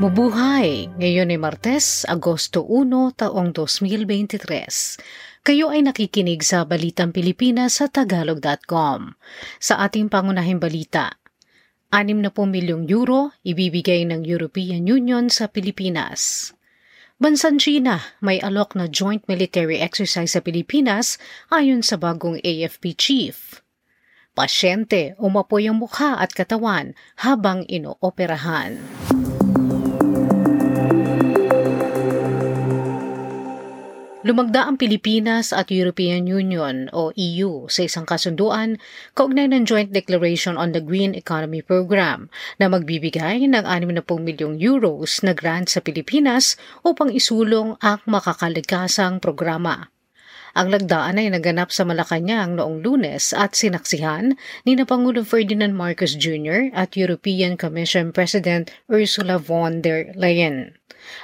Mabuhay! Ngayon ay Martes, Agosto 1, taong 2023. Kayo ay nakikinig sa Balitang Pilipinas sa Tagalog.com. Sa ating pangunahing balita, 60 milyong euro ibibigay ng European Union sa Pilipinas. Bansang China may alok na joint military exercise sa Pilipinas ayon sa bagong AFP chief. Pasyente, umapoy ang mukha at katawan habang inooperahan. Lumagda ang Pilipinas at European Union o EU sa isang kasunduan kaugnay ng Joint Declaration on the Green Economy Program na magbibigay ng 60 milyong euros na grant sa Pilipinas upang isulong ang makakaligtasang programa. Ang lagdaan ay naganap sa Malacanang noong lunes at sinaksihan ni na Pangulong Ferdinand Marcos Jr. at European Commission President Ursula von der Leyen.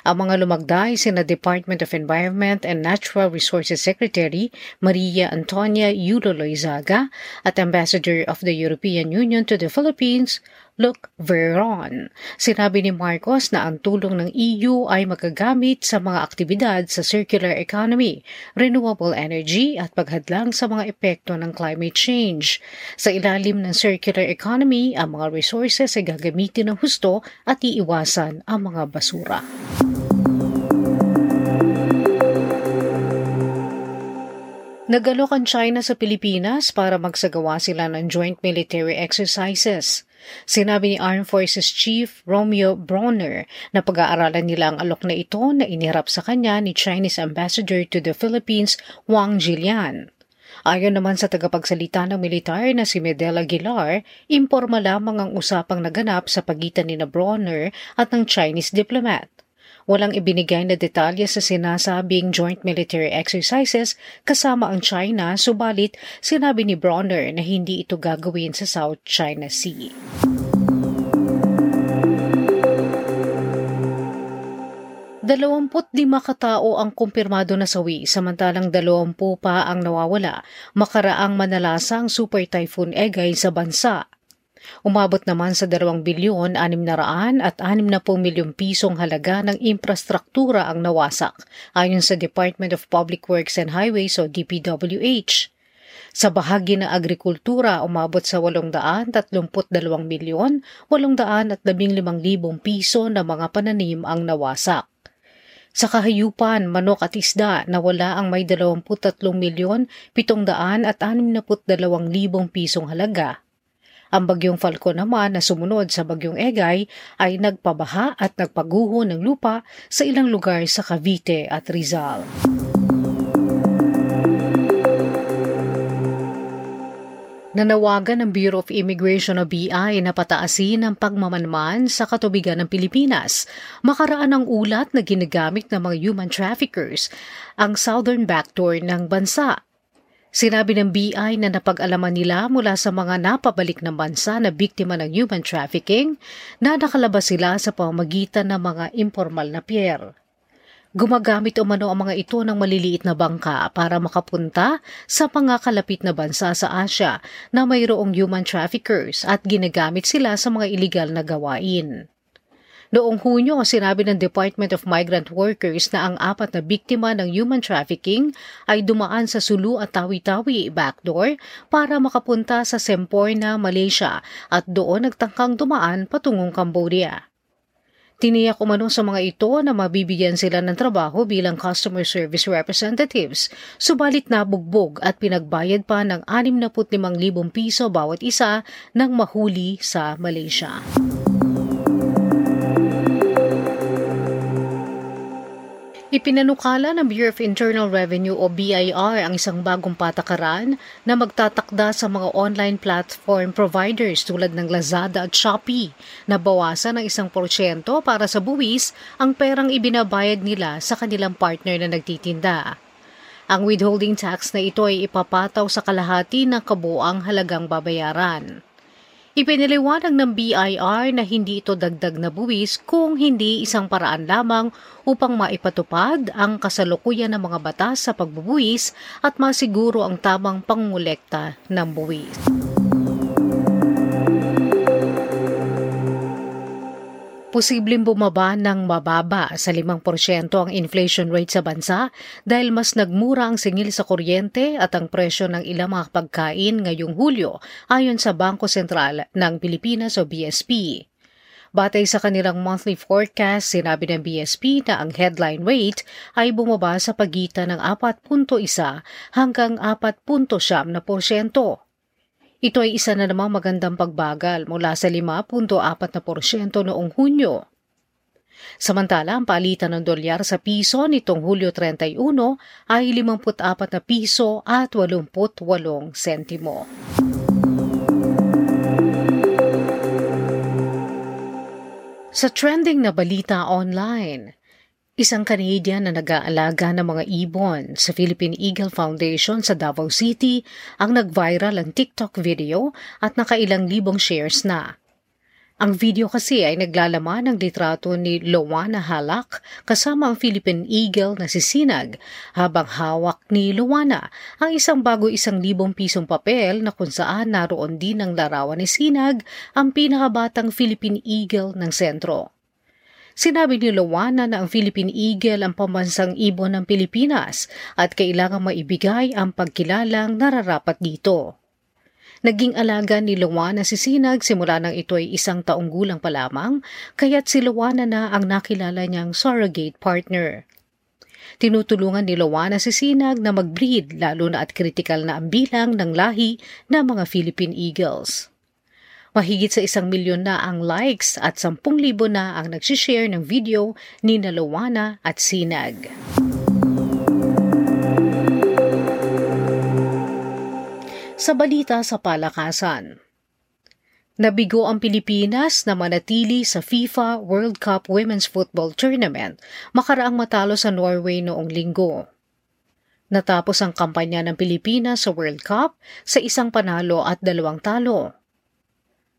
Ang mga lumagda ay sina Department of Environment and Natural Resources Secretary Maria Antonia Yulo Loizaga at Ambassador of the European Union to the Philippines Luc Veron. Sinabi ni Marcos na ang tulong ng EU ay magagamit sa mga aktibidad sa circular economy, renewable energy at paghadlang sa mga epekto ng climate change. Sa ilalim ng circular economy, ang mga resources ay gagamitin ng husto at iiwasan ang mga basura. Nagalok ang China sa Pilipinas para magsagawa sila ng joint military exercises. Sinabi ni Armed Forces Chief Romeo Bronner na pag-aaralan nila ang alok na ito na inirap sa kanya ni Chinese Ambassador to the Philippines Wang Jilian. Ayon naman sa tagapagsalita ng militar na si Medela Aguilar, imporma lamang ang usapang naganap sa pagitan ni na Bronner at ng Chinese diplomat. Walang ibinigay na detalye sa sinasabing joint military exercises kasama ang China, subalit sinabi ni Bronner na hindi ito gagawin sa South China Sea. Dalawamput lima katao ang kumpirmado na sawi samantalang dalawampu pa ang nawawala makaraang manalasang super typhoon Egay sa bansa. Umabot naman sa 2 bilyon 600 at 60 milyong pisong halaga ng infrastruktura ang nawasak, ayon sa Department of Public Works and Highways o DPWH. Sa bahagi ng agrikultura, umabot sa 832 milyon 815 libong piso na mga pananim ang nawasak. Sa kahayupan, manok at isda, nawala ang may 23 milyon 700 at 62 libong pisong halaga ang bagyong Falcon naman na sumunod sa bagyong Egay ay nagpabaha at nagpaguho ng lupa sa ilang lugar sa Cavite at Rizal. Nanawagan ng Bureau of Immigration o BI na pataasin ang pagmamanman sa katubigan ng Pilipinas. Makaraan ang ulat na ginagamit ng mga human traffickers ang southern backdoor ng bansa. Sinabi ng BI na napag-alaman nila mula sa mga napabalik ng bansa na biktima ng human trafficking na nakalabas sila sa pamamagitan ng mga informal na pier. Gumagamit umano ang mga ito ng maliliit na bangka para makapunta sa mga kalapit na bansa sa Asia na mayroong human traffickers at ginagamit sila sa mga iligal na gawain. Noong Hunyo, sinabi ng Department of Migrant Workers na ang apat na biktima ng human trafficking ay dumaan sa Sulu at Tawi-Tawi backdoor para makapunta sa Semporna, Malaysia at doon nagtangkang dumaan patungong Cambodia. Tiniyak umano sa mga ito na mabibigyan sila ng trabaho bilang customer service representatives, subalit nabugbog at pinagbayad pa ng 65,000 piso bawat isa ng mahuli sa Malaysia. Ipinanukala ng Bureau of Internal Revenue o BIR ang isang bagong patakaran na magtatakda sa mga online platform providers tulad ng Lazada at Shopee na bawasan ng isang porsyento para sa buwis ang perang ibinabayad nila sa kanilang partner na nagtitinda. Ang withholding tax na ito ay ipapataw sa kalahati ng kabuang halagang babayaran. Ipiniliwanag ng BIR na hindi ito dagdag na buwis kung hindi isang paraan lamang upang maipatupad ang kasalukuyan ng mga batas sa pagbubuwis at masiguro ang tamang pangungulekta ng buwis. Posibleng bumaba ng mababa sa 5% ang inflation rate sa bansa dahil mas nagmura ang singil sa kuryente at ang presyo ng ilang mga pagkain ngayong Hulyo ayon sa Bangko Sentral ng Pilipinas o BSP. Batay sa kanilang monthly forecast, sinabi ng BSP na ang headline rate ay bumaba sa pagitan ng 4.1 hanggang 4.7 na porsyento. Ito ay isa na namang magandang pagbagal mula sa 5.4% noong Hunyo. Samantala, ang palitan ng dolyar sa piso nitong Hulyo 31 ay 54 na piso at 88 sentimo. Sa trending na balita online, Isang Canadian na nag-aalaga ng mga ibon sa Philippine Eagle Foundation sa Davao City ang nag-viral ang TikTok video at nakailang libong shares na. Ang video kasi ay naglalaman ng litrato ni Lowana Halak kasama ang Philippine Eagle na si Sinag habang hawak ni Lowana ang isang bago isang libong pisong papel na kung saan naroon din ang larawan ni Sinag ang pinakabatang Philippine Eagle ng sentro. Sinabi ni Luwana na ang Philippine Eagle ang pambansang ibon ng Pilipinas at kailangan maibigay ang pagkilalang nararapat dito. Naging alaga ni Luwana si Sinag simula nang ito ay isang taong gulang pa lamang, kaya't si Luwana na ang nakilala niyang surrogate partner. Tinutulungan ni Luwana si Sinag na mag-breed lalo na at kritikal na ang bilang ng lahi ng mga Philippine Eagles. Mahigit sa isang milyon na ang likes at sampung libo na ang nagsishare ng video ni Nalawana at Sinag. Sa balita sa palakasan, Nabigo ang Pilipinas na manatili sa FIFA World Cup Women's Football Tournament makaraang matalo sa Norway noong linggo. Natapos ang kampanya ng Pilipinas sa World Cup sa isang panalo at dalawang talo.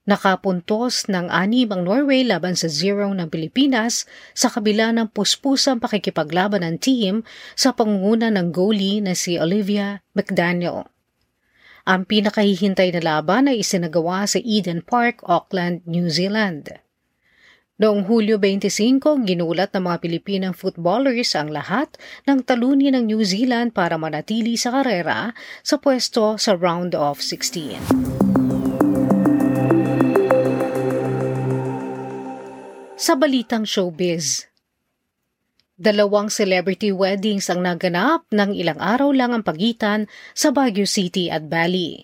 Nakapuntos ng anim ang Norway laban sa zero ng Pilipinas sa kabila ng puspusang pakikipaglaban ng team sa pangunguna ng goalie na si Olivia McDaniel. Ang pinakahihintay na laban ay isinagawa sa Eden Park, Auckland, New Zealand. Noong Hulyo 25, ginulat ng mga Pilipinang footballers ang lahat ng talunin ng New Zealand para manatili sa karera sa pwesto sa round of 16. Sa balitang showbiz, Dalawang celebrity weddings ang naganap ng ilang araw lang ang pagitan sa Baguio City at Bali.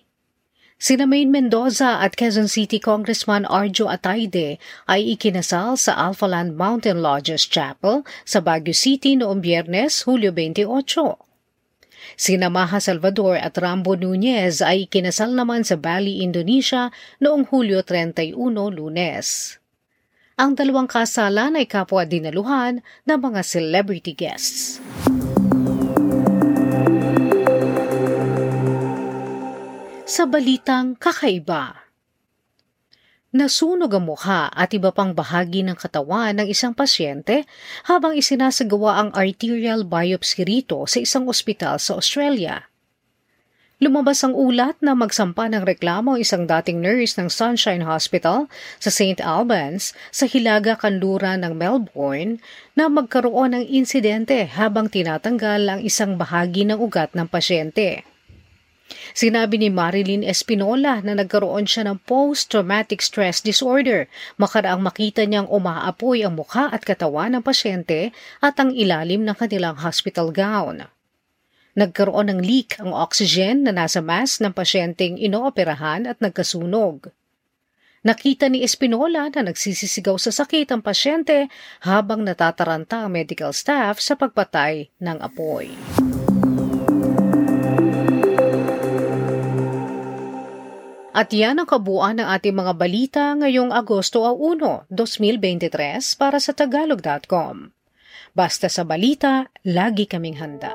Sina Maine Mendoza at Quezon City Congressman Arjo Atayde ay ikinasal sa Alphaland Mountain Lodges Chapel sa Baguio City noong biyernes, Hulyo 28. Sina Maha Salvador at Rambo Nunez ay ikinasal naman sa Bali, Indonesia noong Hulyo 31, lunes. Ang dalawang kasalan ay kapwa dinaluhan ng mga celebrity guests. Sa balitang kakaiba, Nasunog ang mukha at iba pang bahagi ng katawan ng isang pasyente habang isinasagawa ang arterial biopsy rito sa isang ospital sa Australia. Lumabas ang ulat na magsampa ng reklamo isang dating nurse ng Sunshine Hospital sa St. Albans sa Hilaga, Kanluran ng Melbourne na magkaroon ng insidente habang tinatanggal ang isang bahagi ng ugat ng pasyente. Sinabi ni Marilyn Espinola na nagkaroon siya ng post-traumatic stress disorder makaraang makita niyang umaapoy ang mukha at katawan ng pasyente at ang ilalim ng kanilang hospital gown. Nagkaroon ng leak ang oxygen na nasa mask ng pasyenteng inooperahan at nagkasunog. Nakita ni Espinola na nagsisisigaw sa sakit ang pasyente habang natataranta ang medical staff sa pagpatay ng apoy. At yan ang kabuuan ng ating mga balita ngayong Agosto 1, 2023 para sa Tagalog.com. Basta sa balita, lagi kaming handa.